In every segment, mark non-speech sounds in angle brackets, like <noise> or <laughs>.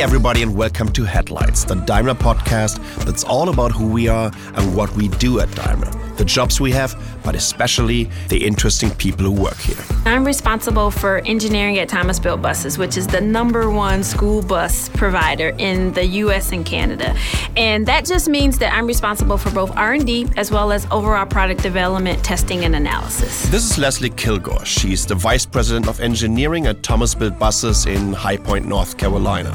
Hey, everybody, and welcome to Headlights, the Daimler podcast that's all about who we are and what we do at Daimler, the jobs we have, but especially the interesting people who work here. I'm responsible for engineering at Thomas Built Buses, which is the number one school bus provider in the US and Canada. And that just means that I'm responsible for both R&D as well as overall product development, testing and analysis. This is Leslie Kilgore. She's the Vice President of Engineering at Thomas Built Buses in High Point, North Carolina.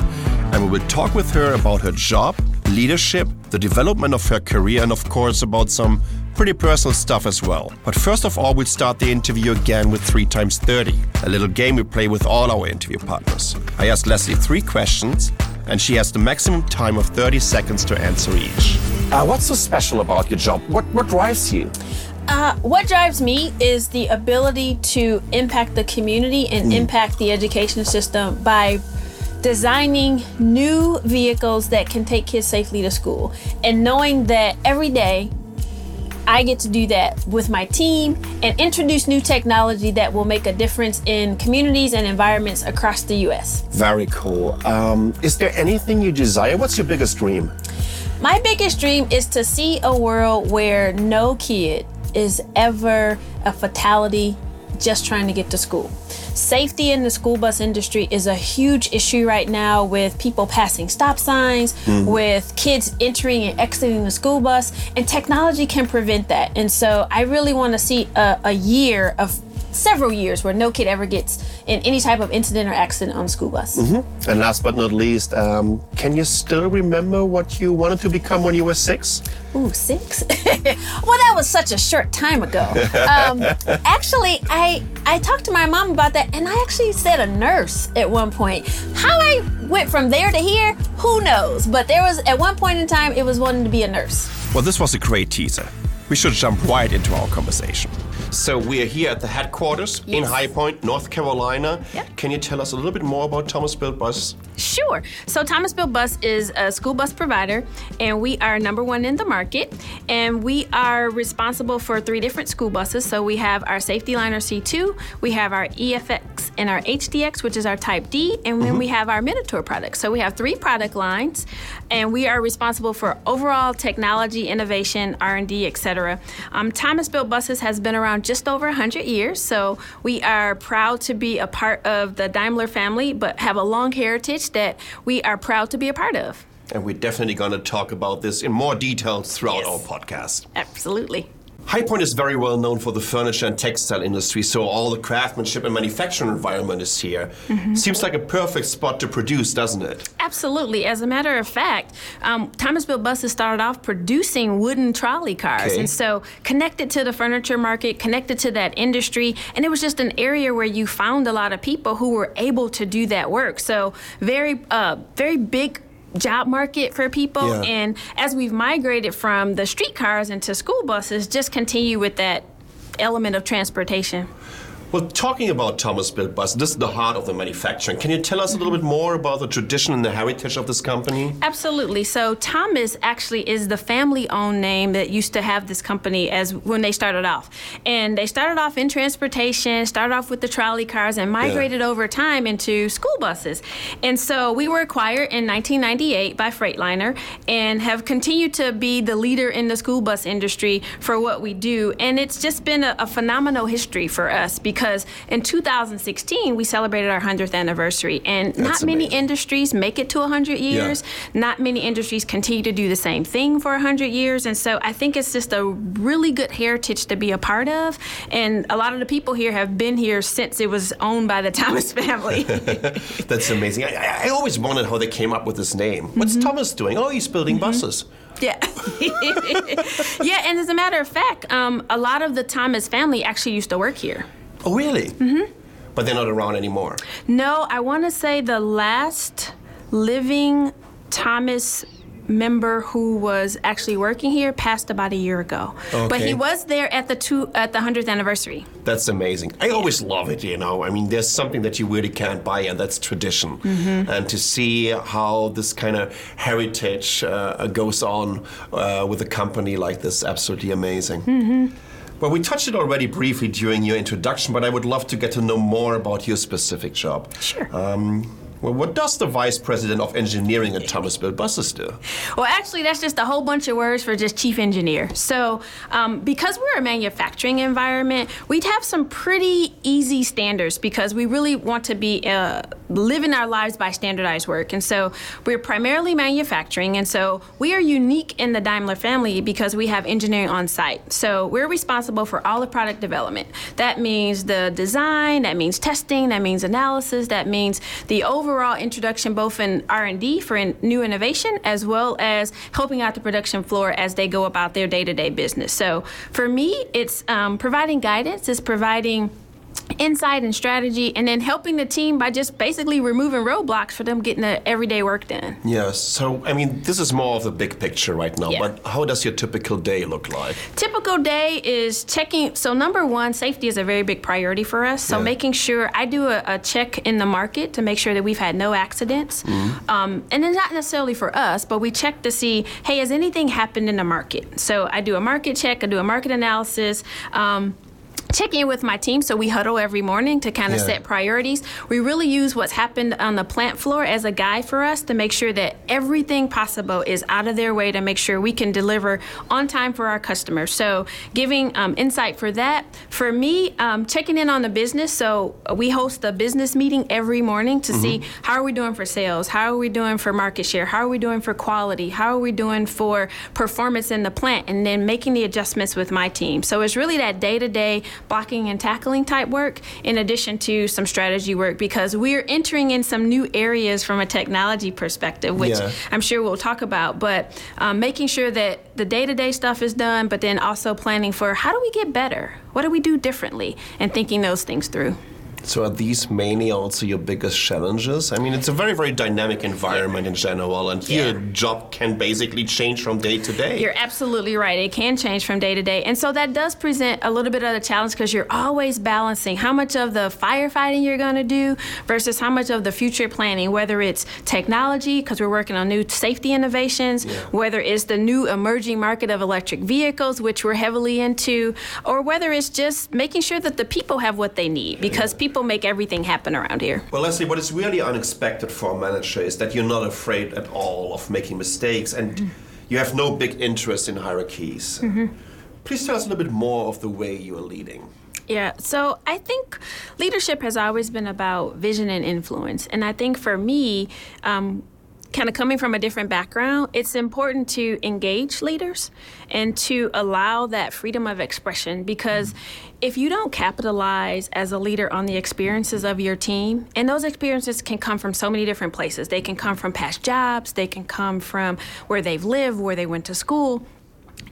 And we will talk with her about her job, leadership, the development of her career, and of course about some pretty personal stuff as well. But first of all, we'll start the interview again with 3 times 30, a little game we play with all our interview partners. I asked Leslie three questions, and she has the maximum time of 30 seconds to answer each. Uh, what's so special about your job? What, what drives you? Uh, what drives me is the ability to impact the community and mm. impact the education system by designing new vehicles that can take kids safely to school and knowing that every day I get to do that with my team and introduce new technology that will make a difference in communities and environments across the US. Very cool. Um, is there anything you desire? What's your biggest dream? My biggest dream is to see a world where no kid is ever a fatality just trying to get to school. Safety in the school bus industry is a huge issue right now with people passing stop signs, mm-hmm. with kids entering and exiting the school bus, and technology can prevent that. And so I really want to see a, a year of several years where no kid ever gets in any type of incident or accident on a school bus. Mm-hmm. And last but not least, um, can you still remember what you wanted to become when you were six? Ooh, six? <laughs> well, that was such a short time ago. <laughs> Um, actually, I I talked to my mom about that, and I actually said a nurse at one point. How I went from there to here, who knows? But there was at one point in time, it was wanting to be a nurse. Well, this was a great teaser. We should jump right into our conversation. So we are here at the headquarters yes. in High Point, North Carolina. Yep. Can you tell us a little bit more about Thomas Built Bus? Sure. So Thomas Built Bus is a school bus provider, and we are number one in the market. And we are responsible for three different school buses. So we have our Saf-T-Liner C2, we have our EFX and our HDX, which is our Type D, and then mm-hmm. we have our Minotour products. So we have three product lines, and we are responsible for overall technology, innovation, R&D, etc. Um, Thomas Built Buses has been around just over 100 years, so we are proud to be a part of the Daimler family, but have a long heritage that we are proud to be a part of. And we're definitely going to talk about this in more detail throughout yes. our podcast. Absolutely. High Point is very well known for the furniture and textile industry, so all the craftsmanship and manufacturing environment is here. Mm-hmm. Seems like a perfect spot to produce, doesn't it? Absolutely. As a matter of fact, um, Thomas Built Buses started off producing wooden trolley cars, okay. and so connected to the furniture market, connected to that industry, and it was just an area where you found a lot of people who were able to do that work. So very, uh, very big job market for people. Yeah. And as we've migrated from the streetcars into school buses, just continue with that element of transportation. Well, talking about Thomas Built Bus, this is the heart of the manufacturing. Can you tell us a little bit mm-hmm. more about the tradition and the heritage of this company? Absolutely. So Thomas actually is the family-owned name that used to have this company as when they started off. And they started off in transportation, started off with the trolley cars and migrated yeah. over time into school buses. And so we were acquired in 1998 by Freightliner and have continued to be the leader in the school bus industry for what we do. And it's just been a, a phenomenal history for us because because in 2016 we celebrated our 100th anniversary, and That's not many amazing. industries make it to 100 years. Yeah. Not many industries continue to do the same thing for 100 years, and so I think it's just a really good heritage to be a part of. And a lot of the people here have been here since it was owned by the <laughs> Thomas family. <laughs> That's amazing. I, I, always wondered how they came up with this name. What's mm-hmm. Thomas doing? Oh, he's building mm-hmm. buses. Yeah. <laughs> yeah, and as a matter of fact, um, a lot of the Thomas family actually used to work here. Oh, really? Mm-hmm. But they're not around anymore. No, I want to say the last living Thomas member who was actually working here passed about a year ago. Okay. But he was there at the two at the hundredth anniversary. That's amazing. I always love it. You know, I mean, there's something that you really can't buy, and that's tradition. Mm-hmm. And to see how this kind of heritage uh, goes on uh, with a company like this, absolutely amazing. Mm-hmm. Well, we touched it already briefly during your introduction, but I would love to get to know more about your specific job. Sure. Um, Well, what does the vice president of engineering at Thomas Built Buses do? Well, actually, that's just a whole bunch of words for just chief engineer. So, um, because we're a manufacturing environment, we'd have some pretty easy standards because we really want to be uh, living our lives by standardized work. And so, we're primarily manufacturing, and so we are unique in the Daimler family because we have engineering on site. So, we're responsible for all the product development. That means the design, that means testing, that means analysis, that means the overall overall introduction both in R&D for in new innovation as well as helping out the production floor as they go about their day-to-day business. So for me, it's um, providing guidance, it's providing insight and strategy and then helping the team by just basically removing roadblocks for them getting the everyday work done. Yes. So, I mean, this is more of the big picture right now, yeah. but how does your typical day look like? Typical day is checking. So, number one, safety is a very big priority for us. So, yeah. making sure I do a, a, check in the market to make sure that we've had no accidents. Mm-hmm. Um, and then not necessarily for us, but we check to see, hey, has anything happened in the market? So, I do a market check, I do a market analysis. Um, check in with my team. So we huddle every morning to kind of yeah. set priorities. We really use what's happened on the plant floor as a guide for us to make sure that everything possible is out of their way to make sure we can deliver on time for our customers. So giving um, insight for that. For me, um, checking in on the business. So we host a business meeting every morning to mm-hmm. see how are we doing for sales? How are we doing for market share? How are we doing for quality? How are we doing for performance in the plant? And then making the adjustments with my team. So it's really that day to day blocking and tackling type work in addition to some strategy work because we're entering in some new areas from a technology perspective, which yeah. I'm sure we'll talk about. But um, making sure that the day to day stuff is done, but then also planning for how do we get better? What do we do differently? And thinking those things through. So are these mainly also your biggest challenges? I mean, it's a very, very dynamic environment yeah. in general, and yeah. your job can basically change from day to day. You're absolutely right. It can change from day to day. And so that does present a little bit of a challenge because you're always balancing how much of the firefighting you're going to do versus how much of the future planning, whether it's technology, because we're working on new safety innovations, yeah. whether it's the new emerging market of electric vehicles, which we're heavily into, or whether it's just making sure that the people have what they need because people people make everything happen around here. Well, Leslie, what is really unexpected for a manager is that you're not afraid at all of making mistakes and mm-hmm. you have no big interest in hierarchies. Mm-hmm. Please tell us a little bit more of the way you are leading. Yeah, so I think leadership has always been about vision and influence. And I think for me, um, kind of coming from a different background, it's important to engage leaders and to allow that freedom of expression because if you don't capitalize as a leader on the experiences of your team, and those experiences can come from so many different places. They can come from past jobs, they can come from where they've lived, where they went to school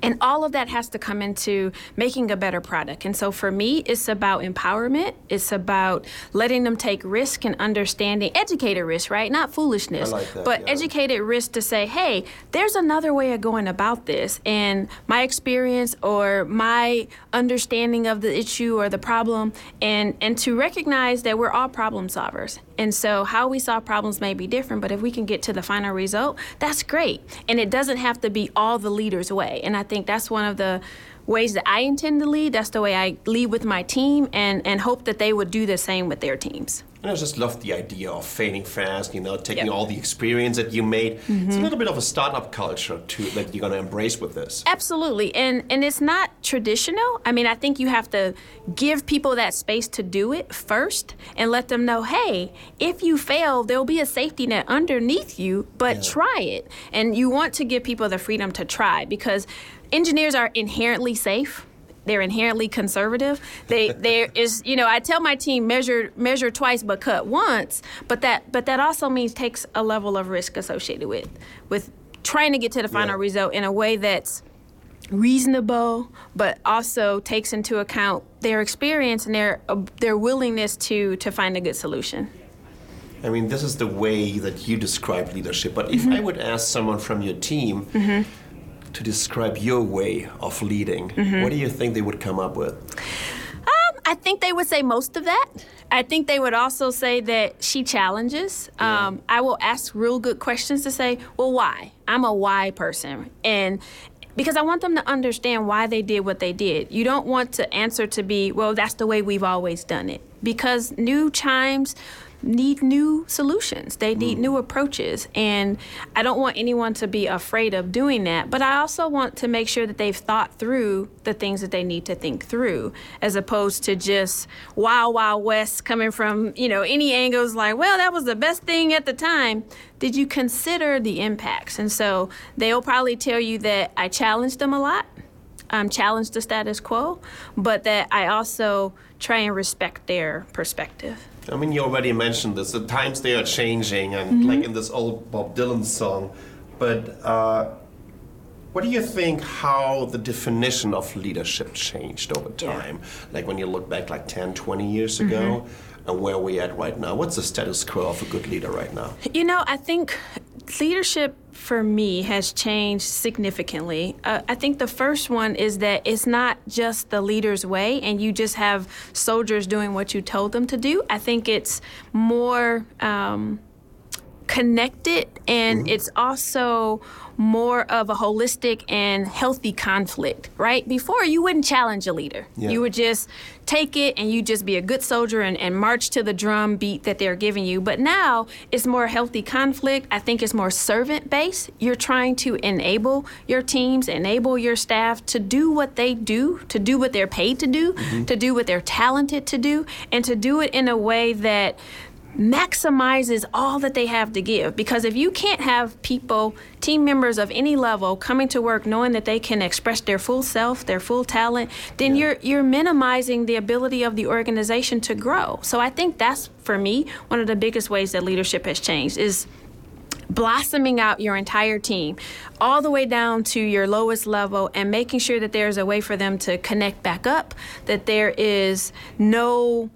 and all of that has to come into making a better product. And so for me, it's about empowerment. It's about letting them take risk and understanding, educated risk, right? Not foolishness, like that, but yeah. educated risk to say, hey, there's another way of going about this. And my experience or my understanding of the issue or the problem, and, and to recognize that we're all problem solvers. And so, how we solve problems may be different, but if we can get to the final result, that's great. And it doesn't have to be all the leader's way. And I think that's one of the ways that I intend to lead. That's the way I lead with my team and, and hope that they would do the same with their teams. And I just love the idea of failing fast, you know, taking yep. all the experience that you made. Mm-hmm. It's a little bit of a startup culture too that you're going to embrace with this. Absolutely. And and it's not traditional. I mean, I think you have to give people that space to do it first and let them know, "Hey, if you fail, there'll be a safety net underneath you, but yeah. try it." And you want to give people the freedom to try because engineers are inherently safe they're inherently conservative. They <laughs> there is you know I tell my team measure measure twice but cut once, but that but that also means takes a level of risk associated with with trying to get to the final yeah. result in a way that's reasonable, but also takes into account their experience and their uh, their willingness to to find a good solution. I mean, this is the way that you describe leadership. But if mm-hmm. I would ask someone from your team. Mm-hmm to describe your way of leading, mm-hmm. what do you think they would come up with? Um, I think they would say most of that. I think they would also say that she challenges. Yeah. Um, I will ask real good questions to say, well, why? I'm a why person. And because I want them to understand why they did what they did. You don't want to answer to be, well, that's the way we've always done it. Because new chimes, need new solutions. They need mm. new approaches. And I don't want anyone to be afraid of doing that. But I also want to make sure that they've thought through the things that they need to think through, as opposed to just wild, wild west coming from, you know, any angles like, well, that was the best thing at the time. Did you consider the impacts? And so they'll probably tell you that I challenged them a lot. Um, challenge the status quo, but that I also try and respect their perspective. I mean, you already mentioned this. The times they are changing, and mm-hmm. like in this old Bob Dylan song. But uh, what do you think? How the definition of leadership changed over time? Yeah. Like when you look back, like 10, 20 years ago, mm-hmm. And where we at right now? What's the status quo of a good leader right now? You know, I think leadership for me has changed significantly. Uh, I think the first one is that it's not just the leader's way and you just have soldiers doing what you told them to do. I think it's more um, connected and mm-hmm. it's also more of a holistic and healthy conflict, right? Before, you wouldn't challenge a leader. Yeah. You would just take it and you just be a good soldier and, and march to the drum beat that they're giving you. But now it's more healthy conflict. I think it's more servant based. You're trying to enable your teams, enable your staff to do what they do, to do what they're paid to do, mm-hmm. to do what they're talented to do, and to do it in a way that maximizes all that they have to give. Because if you can't have people, team members of any level, coming to work knowing that they can express their full self, their full talent, then yeah. you're you're minimizing the ability of the organization to grow. So I think that's for me one of the biggest ways that leadership has changed is blossoming out your entire team all the way down to your lowest level and making sure that there's a way for them to connect back up that there is no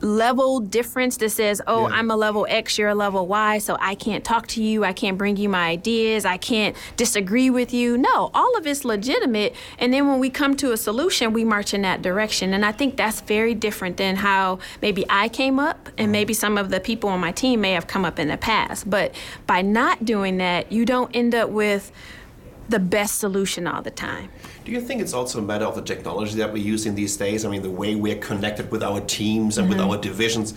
level difference that says, oh, yeah. I'm a level X, you're a level Y, so I can't talk to you, I can't bring you my ideas, I can't disagree with you. No, all of it's legitimate. And then when we come to a solution, we march in that direction. And I think that's very different than how maybe I came up and mm-hmm. maybe some of the people on my team may have come up in the past. But by not doing that, you don't end up with the best solution all the time. Do you think it's also a matter of the technology that we're using these days? I mean, the way we're connected with our teams and mm-hmm. with our divisions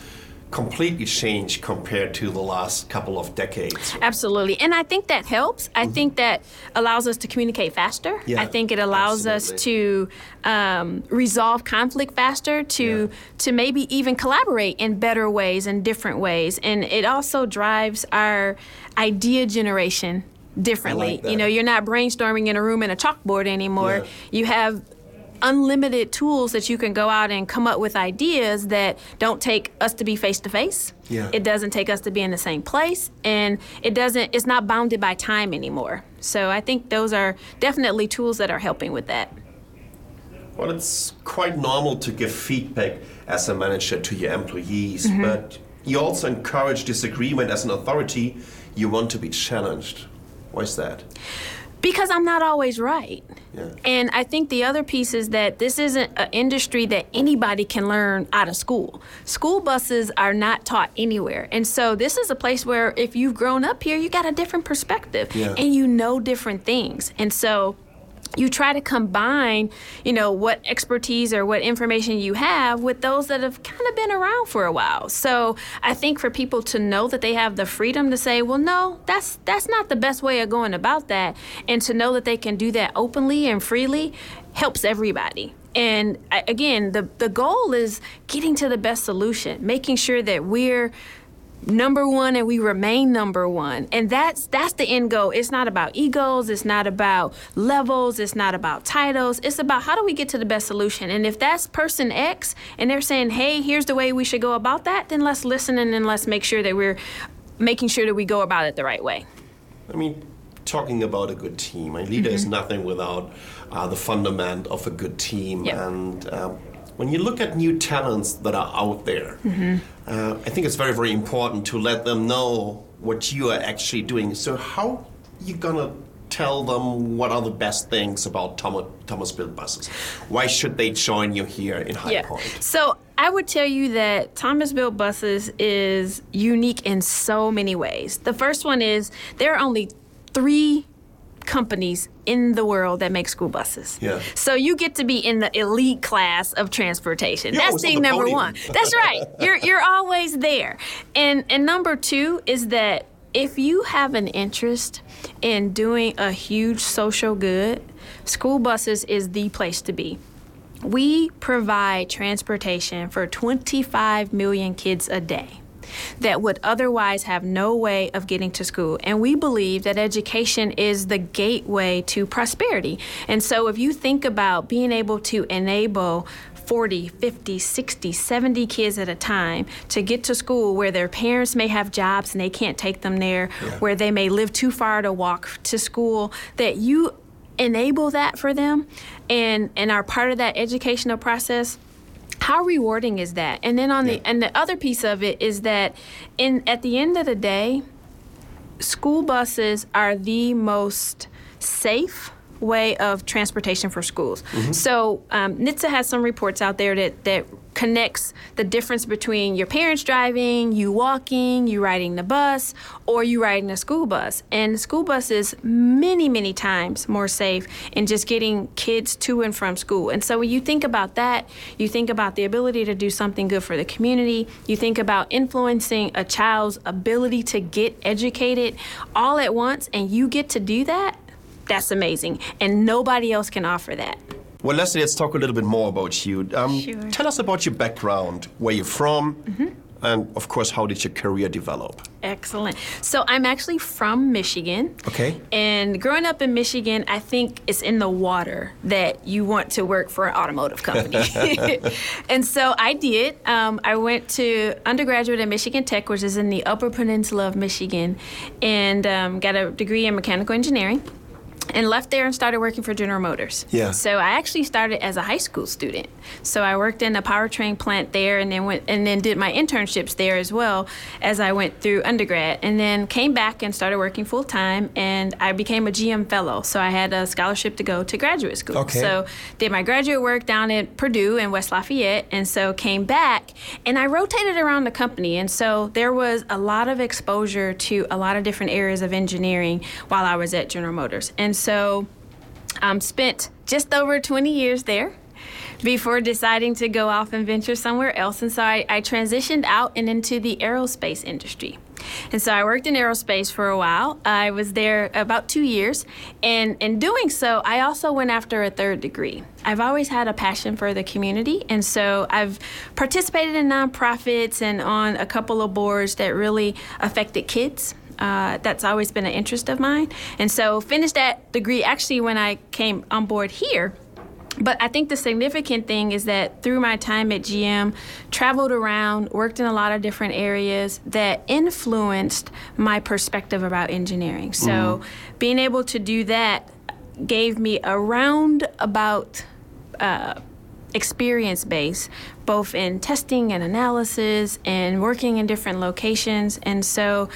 completely changed compared to the last couple of decades. Absolutely. And I think that helps. I mm-hmm. think that allows us to communicate faster. Yeah, I think it allows absolutely. us to um, resolve conflict faster, to yeah. to maybe even collaborate in better ways and different ways. And it also drives our idea generation differently. Like you know, you're not brainstorming in a room in a chalkboard anymore. Yeah. You have unlimited tools that you can go out and come up with ideas that don't take us to be face to face. It doesn't take us to be in the same place and it doesn't it's not bounded by time anymore. So I think those are definitely tools that are helping with that. Well, it's quite normal to give feedback as a manager to your employees, mm-hmm. but you also encourage disagreement as an authority. You want to be challenged. Why's that? Because I'm not always right. Yeah. And I think the other piece is that this isn't an industry that anybody can learn out of school. School buses are not taught anywhere. And so this is a place where if you've grown up here, you got a different perspective yeah. and you know different things. And so you try to combine, you know, what expertise or what information you have with those that have kind of been around for a while. So I think for people to know that they have the freedom to say, well, no, that's that's not the best way of going about that, and to know that they can do that openly and freely helps everybody. And again, the the goal is getting to the best solution, making sure that we're number one and we remain number one. And that's that's the end goal. It's not about egos. It's not about levels. It's not about titles. It's about how do we get to the best solution? And if that's person x and they're saying hey here's the way we should go about that then let's listen and then let's make sure that we're making sure that we go about it the right way. I mean talking about a good team a leader mm-hmm. is nothing without uh, the fundament of a good team. Yep. and um, when you look at new talents that are out there, mm-hmm. Uh, I think it's very, very important to let them know what you are actually doing. So, how are you gonna tell them what are the best things about Thomas, Thomas Built Buses? Why should they join you here in High yeah. Point? So, I would tell you that Thomas Built Buses is unique in so many ways. The first one is there are only three companies in the world that make school buses. Yeah. So you get to be in the elite class of transportation. That's thing number podium. one. That's right. You're you're always there. And and number two is that if you have an interest in doing a huge social good, school buses is the place to be. We provide transportation for 25 million kids a day that would otherwise have no way of getting to school. And we believe that education is the gateway to prosperity. And so if you think about being able to enable 40, 50, 60, 70 kids at a time to get to school where their parents may have jobs and they can't take them there, yeah. where they may live too far to walk to school, that you enable that for them and and are part of that educational process how rewarding is that and then on yeah. the and the other piece of it is that in at the end of the day school buses are the most safe way of transportation for schools. Mm-hmm. So um, NHTSA has some reports out there that, that connects the difference between your parents driving, you walking, you riding the bus, or you riding a school bus. And the school bus is many, many times more safe in just getting kids to and from school. And so when you think about that, you think about the ability to do something good for the community, you think about influencing a child's ability to get educated all at once, and you get to do that that's amazing. And nobody else can offer that. Well, Leslie, let's talk a little bit more about you. Um, sure. Tell us about your background, where you're from, mm-hmm. and of course, how did your career develop? Excellent. So I'm actually from Michigan. Okay. And growing up in Michigan, I think it's in the water that you want to work for an automotive company. <laughs> <laughs> and so I did. Um, I went to undergraduate at Michigan Tech, which is in the Upper Peninsula of Michigan, and um, got a degree in mechanical engineering and left there and started working for General Motors. Yeah. So I actually started as a high school student. So I worked in a powertrain plant there, and then went and then did my internships there as well as I went through undergrad, and then came back and started working full time. And I became a GM fellow, so I had a scholarship to go to graduate school. Okay. So did my graduate work down at Purdue in West Lafayette, and so came back and I rotated around the company, and so there was a lot of exposure to a lot of different areas of engineering while I was at General Motors, and so um, spent just over 20 years there before deciding to go off and venture somewhere else. And so I, I, transitioned out and into the aerospace industry. And so I worked in aerospace for a while. I was there about two years. And in doing so, I also went after a third degree. I've always had a passion for the community. And so I've participated in nonprofits and on a couple of boards that really affected kids. Uh, that's always been an interest of mine. And so finished that degree actually when I came on board here. But I think the significant thing is that through my time at GM, traveled around, worked in a lot of different areas that influenced my perspective about engineering. So mm-hmm. being able to do that gave me a round about uh, experience base, both in testing and analysis and working in different locations. And so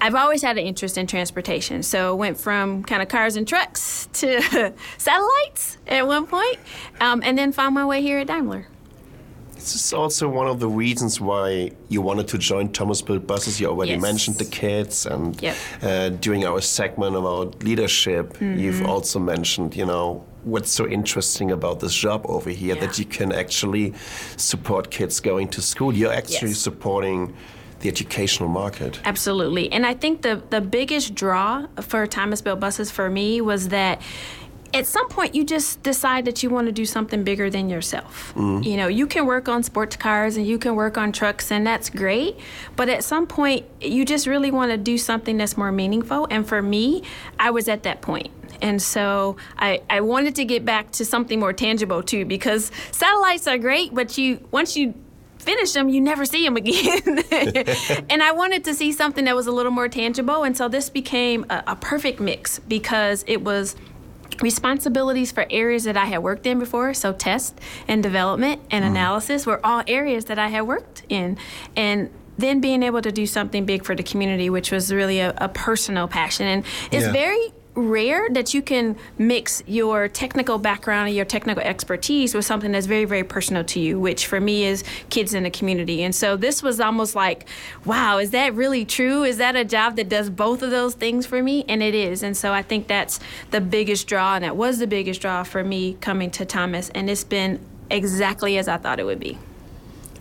I've always had an interest in transportation. So went from kind of cars and trucks <laughs> to satellites at one point, um, and then found my way here at Daimler. This is also one of the reasons why you wanted to join Thomas Built Buses. You already yes. mentioned the kids, and yep. uh, during our segment about leadership, mm-hmm. you've also mentioned, you know, what's so interesting about this job over here yeah. that you can actually support kids going to school. You're actually yes. supporting the educational market. Absolutely. And I think the, the biggest draw for Thomas Built Buses for me was that at some point you just decide that you want to do something bigger than yourself. Mm-hmm. You know, you can work on sports cars and you can work on trucks and that's great, but at some point you just really want to do something that's more meaningful and for me, I was at that point. And so I, I wanted to get back to something more tangible too because satellites are great, but you once you finish them, you never see them again. <laughs> and I wanted to see something that was a little more tangible. And so this became a, a perfect mix because it was responsibilities for areas that I had worked in before. So test and development and mm. analysis were all areas that I had worked in. And then being able to do something big for the community, which was really a, a personal passion. And it's yeah. very rare that you can mix your technical background and your technical expertise with something that's very, very personal to you, which for me is kids in the community. And so this was almost like, wow, is that really true? Is that a job that does both of those things for me? And it is. And so I think that's the biggest draw, and that was the biggest draw for me coming to Thomas. And it's been exactly as I thought it would be.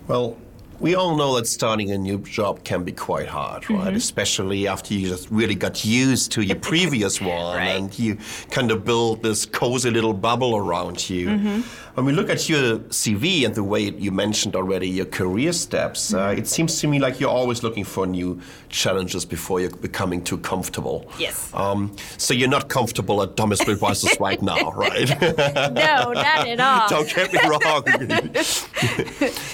Well, we all know that starting a new job can be quite hard, right? Mm-hmm. Especially after you just really got used to your previous <laughs> one right. and you kind of build this cozy little bubble around you. Mm-hmm. When we look at your CV and the way you mentioned already your career steps, uh, mm-hmm. it seems to me like you're always looking for new challenges before you're becoming too comfortable. Yes. Um, so you're not comfortable at Thomas Buses <laughs> right now, right? no, not at all. <laughs> Don't get me wrong.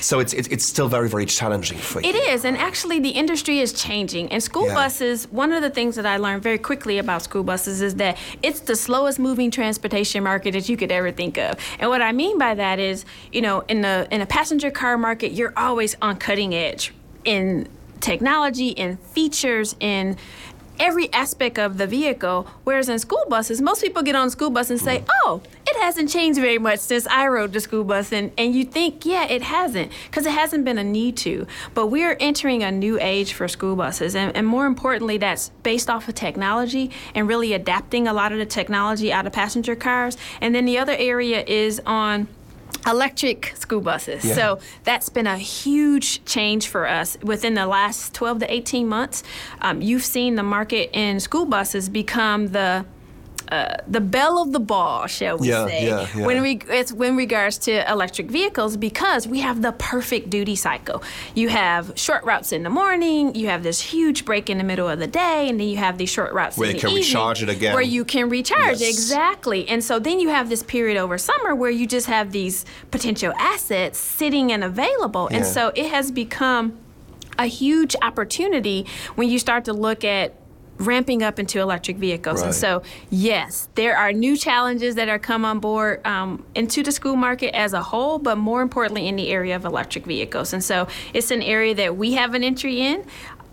so it's, it's, it's still very very challenging for you. It is, and actually, the industry is changing. And school yeah. buses, one of the things that I learned very quickly about school buses is that it's the slowest moving transportation market that you could ever think of. And what I mean by that is, you know, in the in a passenger car market, you're always on cutting edge in technology, in features, in every aspect of the vehicle. Whereas in school buses, most people get on school bus and say. "Oh, it hasn't changed very much since I rode the school bus," and and you think, yeah, it hasn't, because it hasn't been a need to. But we're entering a new age for school buses, and, and more importantly, that's based off of technology and really adapting a lot of the technology out of passenger cars. And then the other area is on electric school buses. Yeah. So that's been a huge change for us within the last 12 to 18 months. Um, you've seen the market in school buses become the uh, the belle of the ball, shall we yeah, say, yeah, yeah. when we it's when regards to electric vehicles because we have the perfect duty cycle. You have short routes in the morning, you have this huge break in the middle of the day, and then you have these short routes where in you can evening, recharge it again. Where you can recharge yes. exactly, and so then you have this period over summer where you just have these potential assets sitting and available, and so it has become a huge opportunity when you start to look at ramping up into electric vehicles. Right. And so, yes, there are new challenges that are come on board um, into the school market as a whole, but more importantly in the area of electric vehicles. And so, it's an area that we have an entry in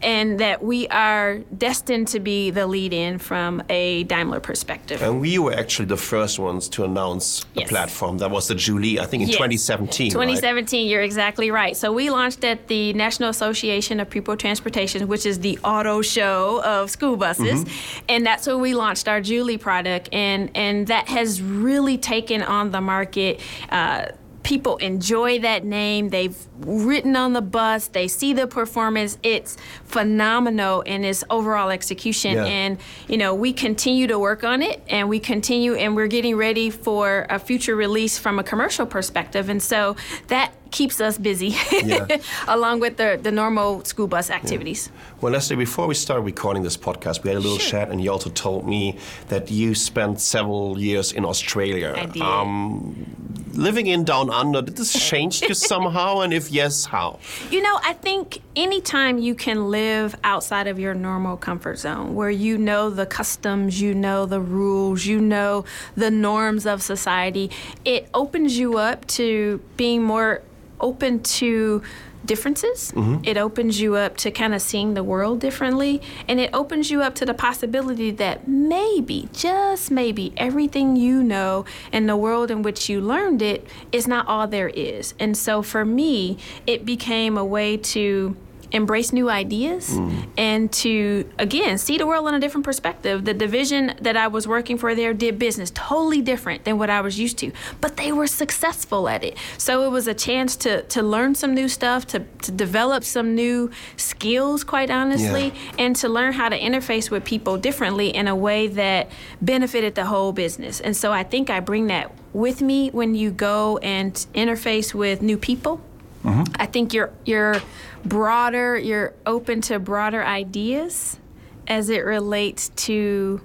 and that we are destined to be the lead in from a Daimler perspective. And we were actually the first ones to announce the yes. platform. That was the Jouley, I think, in yes. 2017. 2017, right? you're exactly right. So we launched at the National Association of Pupil Transportation, which is the auto show of school buses, mm-hmm. and that's where we launched our Jouley product, and and that has really taken on the market. Uh, people enjoy that name. They've written on the bus. They see the performance. It's phenomenal in its overall execution. Yeah. And, you know, we continue to work on it and we continue and we're getting ready for a future release from a commercial perspective. And so that keeps us busy <laughs> yeah. <laughs> along with the, the normal school bus activities. Yeah. Well, Leslie, before we started recording this podcast, we had a little sure. chat and you also told me that you spent several years in Australia. I did. Um, living in Down Under, did this <laughs> change you somehow? And if yes, how? You know, I think anytime you can live outside of your normal comfort zone, where you know the customs, you know the rules, you know the norms of society, it opens you up to being more open to differences. Mm-hmm. It opens you up to kind of seeing the world differently. And it opens you up to the possibility that maybe, just maybe, everything you know and the world in which you learned it is not all there is. And so for me, it became a way to embrace new ideas mm. and to again see the world in a different perspective the division that i was working for there did business totally different than what i was used to but they were successful at it so it was a chance to to learn some new stuff to, to develop some new skills quite honestly yeah. and to learn how to interface with people differently in a way that benefited the whole business and so i think i bring that with me when you go and interface with new people mm-hmm. i think you're you're broader, you're open to broader ideas as it relates to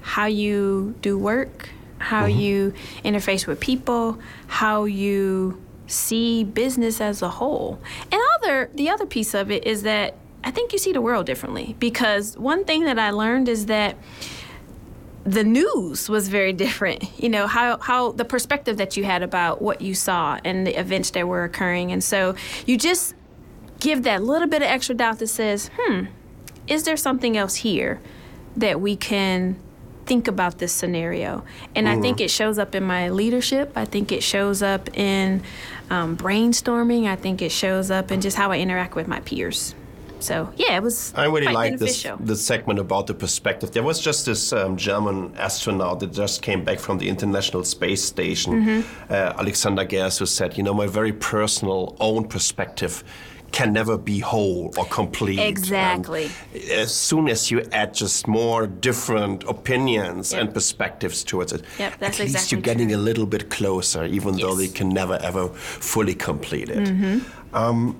how you do work, how mm-hmm. you interface with people, how you see business as a whole. And other the other piece of it is that I think you see the world differently because one thing that I learned is that the news was very <laughs> different. You know, how, how the perspective that you had about what you saw and the events that were occurring. And so you just give that little bit of extra doubt that says, hmm, is there something else here that we can think about this scenario? And mm-hmm. I think mm-hmm. it shows up in my leadership. I think it shows up in um, brainstorming. I think it shows up in just how I interact with my peers. So yeah, it was. I really like this this segment about the perspective. There was just this um, German astronaut that just came back from the International Space Station, mm-hmm. uh, Alexander Gerst, who said, "You know, my very personal own perspective can never be whole or complete. Exactly. And as soon as you add just more different opinions Yep. and perspectives towards it, Yep, that's at least exactly you're getting true. a little bit closer, even though they can never ever fully complete it. Mm-hmm. Um,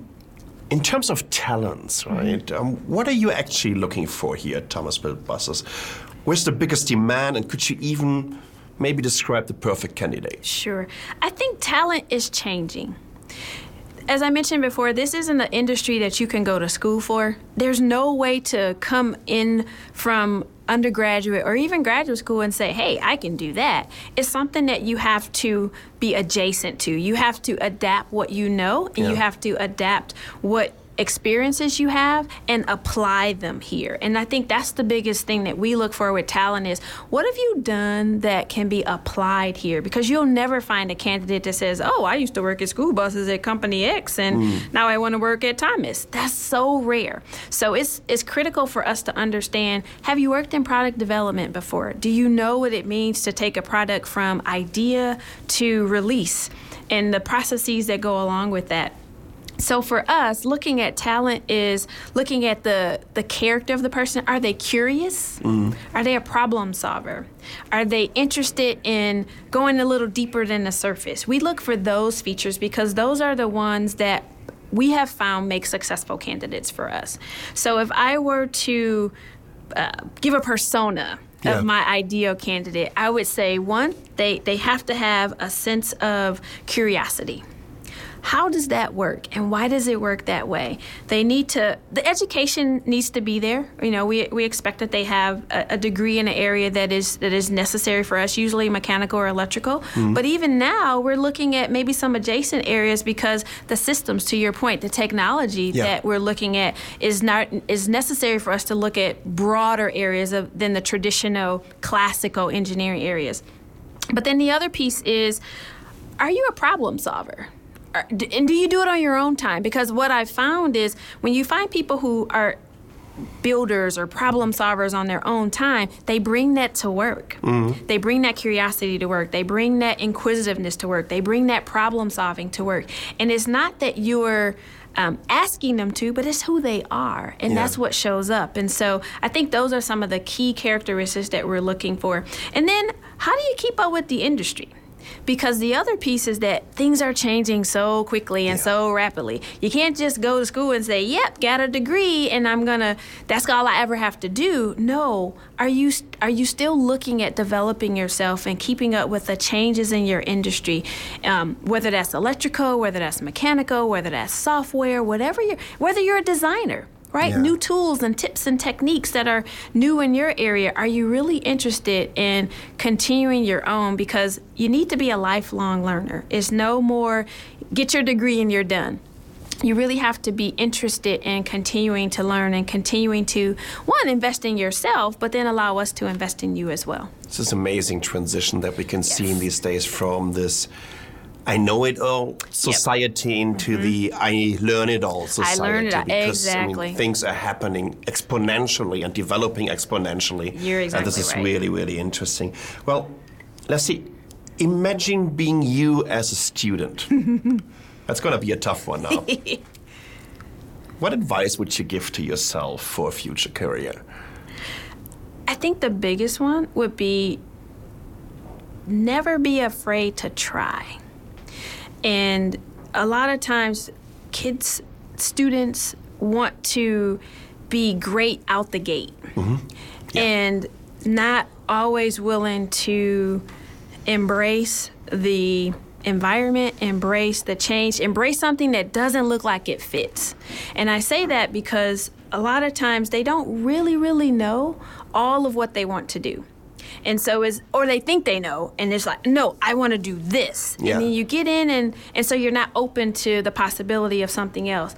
in terms of talents, Mm-hmm. right? Um, what are you actually looking for here at Thomas Built Buses? Where's the biggest demand, and could you even maybe describe the perfect candidate? Sure. I think talent is changing. As I mentioned before, this isn't an industry that you can go to school for. There's no way to come in from undergraduate or even graduate school and say, hey, I can do that. It's something that you have to be adjacent to. You have to adapt what you know and you have to adapt what experiences you have and apply them here. And I think that's the biggest thing that we look for with talent is what have you done that can be applied here? Because you'll never find a candidate that says, "Oh, I used to work at school buses at company X and hmm. now I want to work at Thomas." That's so rare. So it's it's critical for us to understand, have you worked in product development before? Do you know what it means to take a product from idea to release and the processes that go along with that? So for us, looking at talent is looking at the the character of the person. Are they curious? Are they a problem solver? Are they interested in going a little deeper than the surface? We look for those features because those are the ones that we have found make successful candidates for us. So if I were to uh, give a persona Yeah. of my ideal candidate, I would say one, they, they have to have a sense of curiosity how does that work and why does it work that way? They need to the education needs to be there. You know we, we expect that they have a, a degree in an area that is that is necessary for us usually mechanical or electrical. Mm-hmm. But even now we're looking at maybe some adjacent areas because the systems to your point the technology Yeah. that we're looking at is not is necessary for us to look at broader areas of than the traditional classical engineering areas. But then the other piece is are you a problem solver? And do you do it on your own time? Because what I've found is when you find people who are builders or problem solvers on their own time, they bring that to work. They bring that curiosity to work. They bring that inquisitiveness to work. They bring that problem solving to work. And it's not that you're um, asking them to, but it's who they are. And Yeah. that's what shows up. And so I think those are some of the key characteristics that we're looking for. And then how do you keep up with the industry? Because the other piece is that things are changing so quickly and so rapidly. You can't just go to school and say, "Yep, got a degree, and I'm gonna. That's all I ever have to do." No, are you are you still looking at developing yourself and keeping up with the changes in your industry, um, whether that's electrical, whether that's mechanical, whether that's software, whatever you, whether you're a designer right? Yeah. New tools and tips and techniques that are new in your area. Are you really interested in continuing your own? Because you need to be a lifelong learner. It's no more get your degree and you're done. You really have to be interested in continuing to learn and continuing to, one, invest in yourself, but then allow us to invest in you as well. It's this amazing transition that we can see in these days from this I know it all society into the I learn it all society. Mm-hmm. learn it all, because I mean, things are happening exponentially and developing exponentially. You're exactly And this is right. really, really interesting. Well, let's see. Imagine being you as a student. <laughs> That's going to be a tough one now. <laughs> what advice would you give to yourself for a future career? I think the biggest one would be never be afraid to try. And a lot of times, kids, students want to be great out the gate mm-hmm. and not always willing to embrace the environment, embrace the change, embrace something that doesn't look like it fits. And I say that because a lot of times they don't really, really know all of what they want to do. And so is or they think they know and it's like, no, I want to do this. Yeah. And then you get in and and so you're not open to the possibility of something else.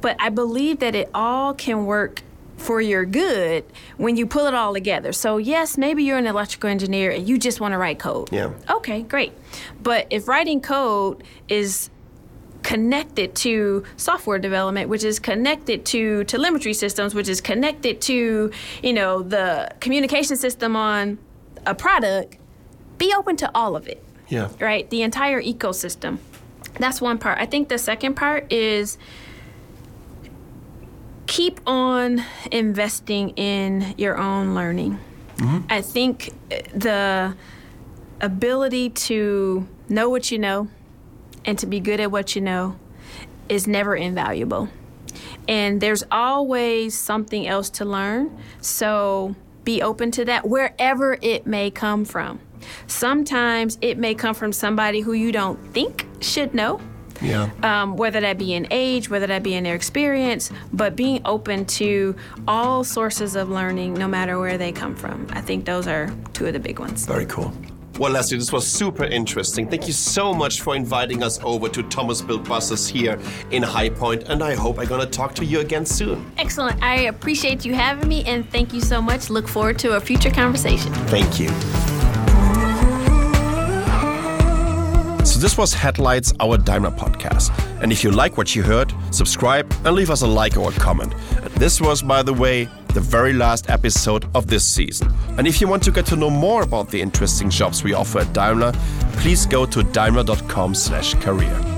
But I believe that it all can work for your good when you pull it all together. So yes, maybe you're an electrical engineer and you just want to write code. Yeah. Okay, great. But if writing code is connected to software development which is connected to telemetry systems which is connected to you know the communication system on a product be open to all of it Yeah. right? The entire ecosystem. That's one part. I think the second part is keep on investing in your own learning. Mm-hmm. I think the ability to know what you know and to be good at what you know is never invaluable. And there's always something else to learn. So be open to that wherever it may come from. Sometimes it may come from somebody who you don't think should know. Yeah. Um, whether that be in age, whether that be in their experience, but being open to all sources of learning, no matter where they come from. I think those are two of the big ones. Very cool. Well, Leslie, this was super interesting. Thank you so much for inviting us over to Thomas Built Buses here in High Point, and I hope I'm going to talk to you again soon. Excellent. I appreciate you having me, and thank you so much. Look forward to a future conversation. Thank you. So, this was Headlights, our Daimler podcast. And if you like what you heard, subscribe and leave us a like or a comment. This was, by the way, the very last episode of this season. And if you want to get to know more about the interesting jobs we offer at Daimler, please go to daimler.com/career.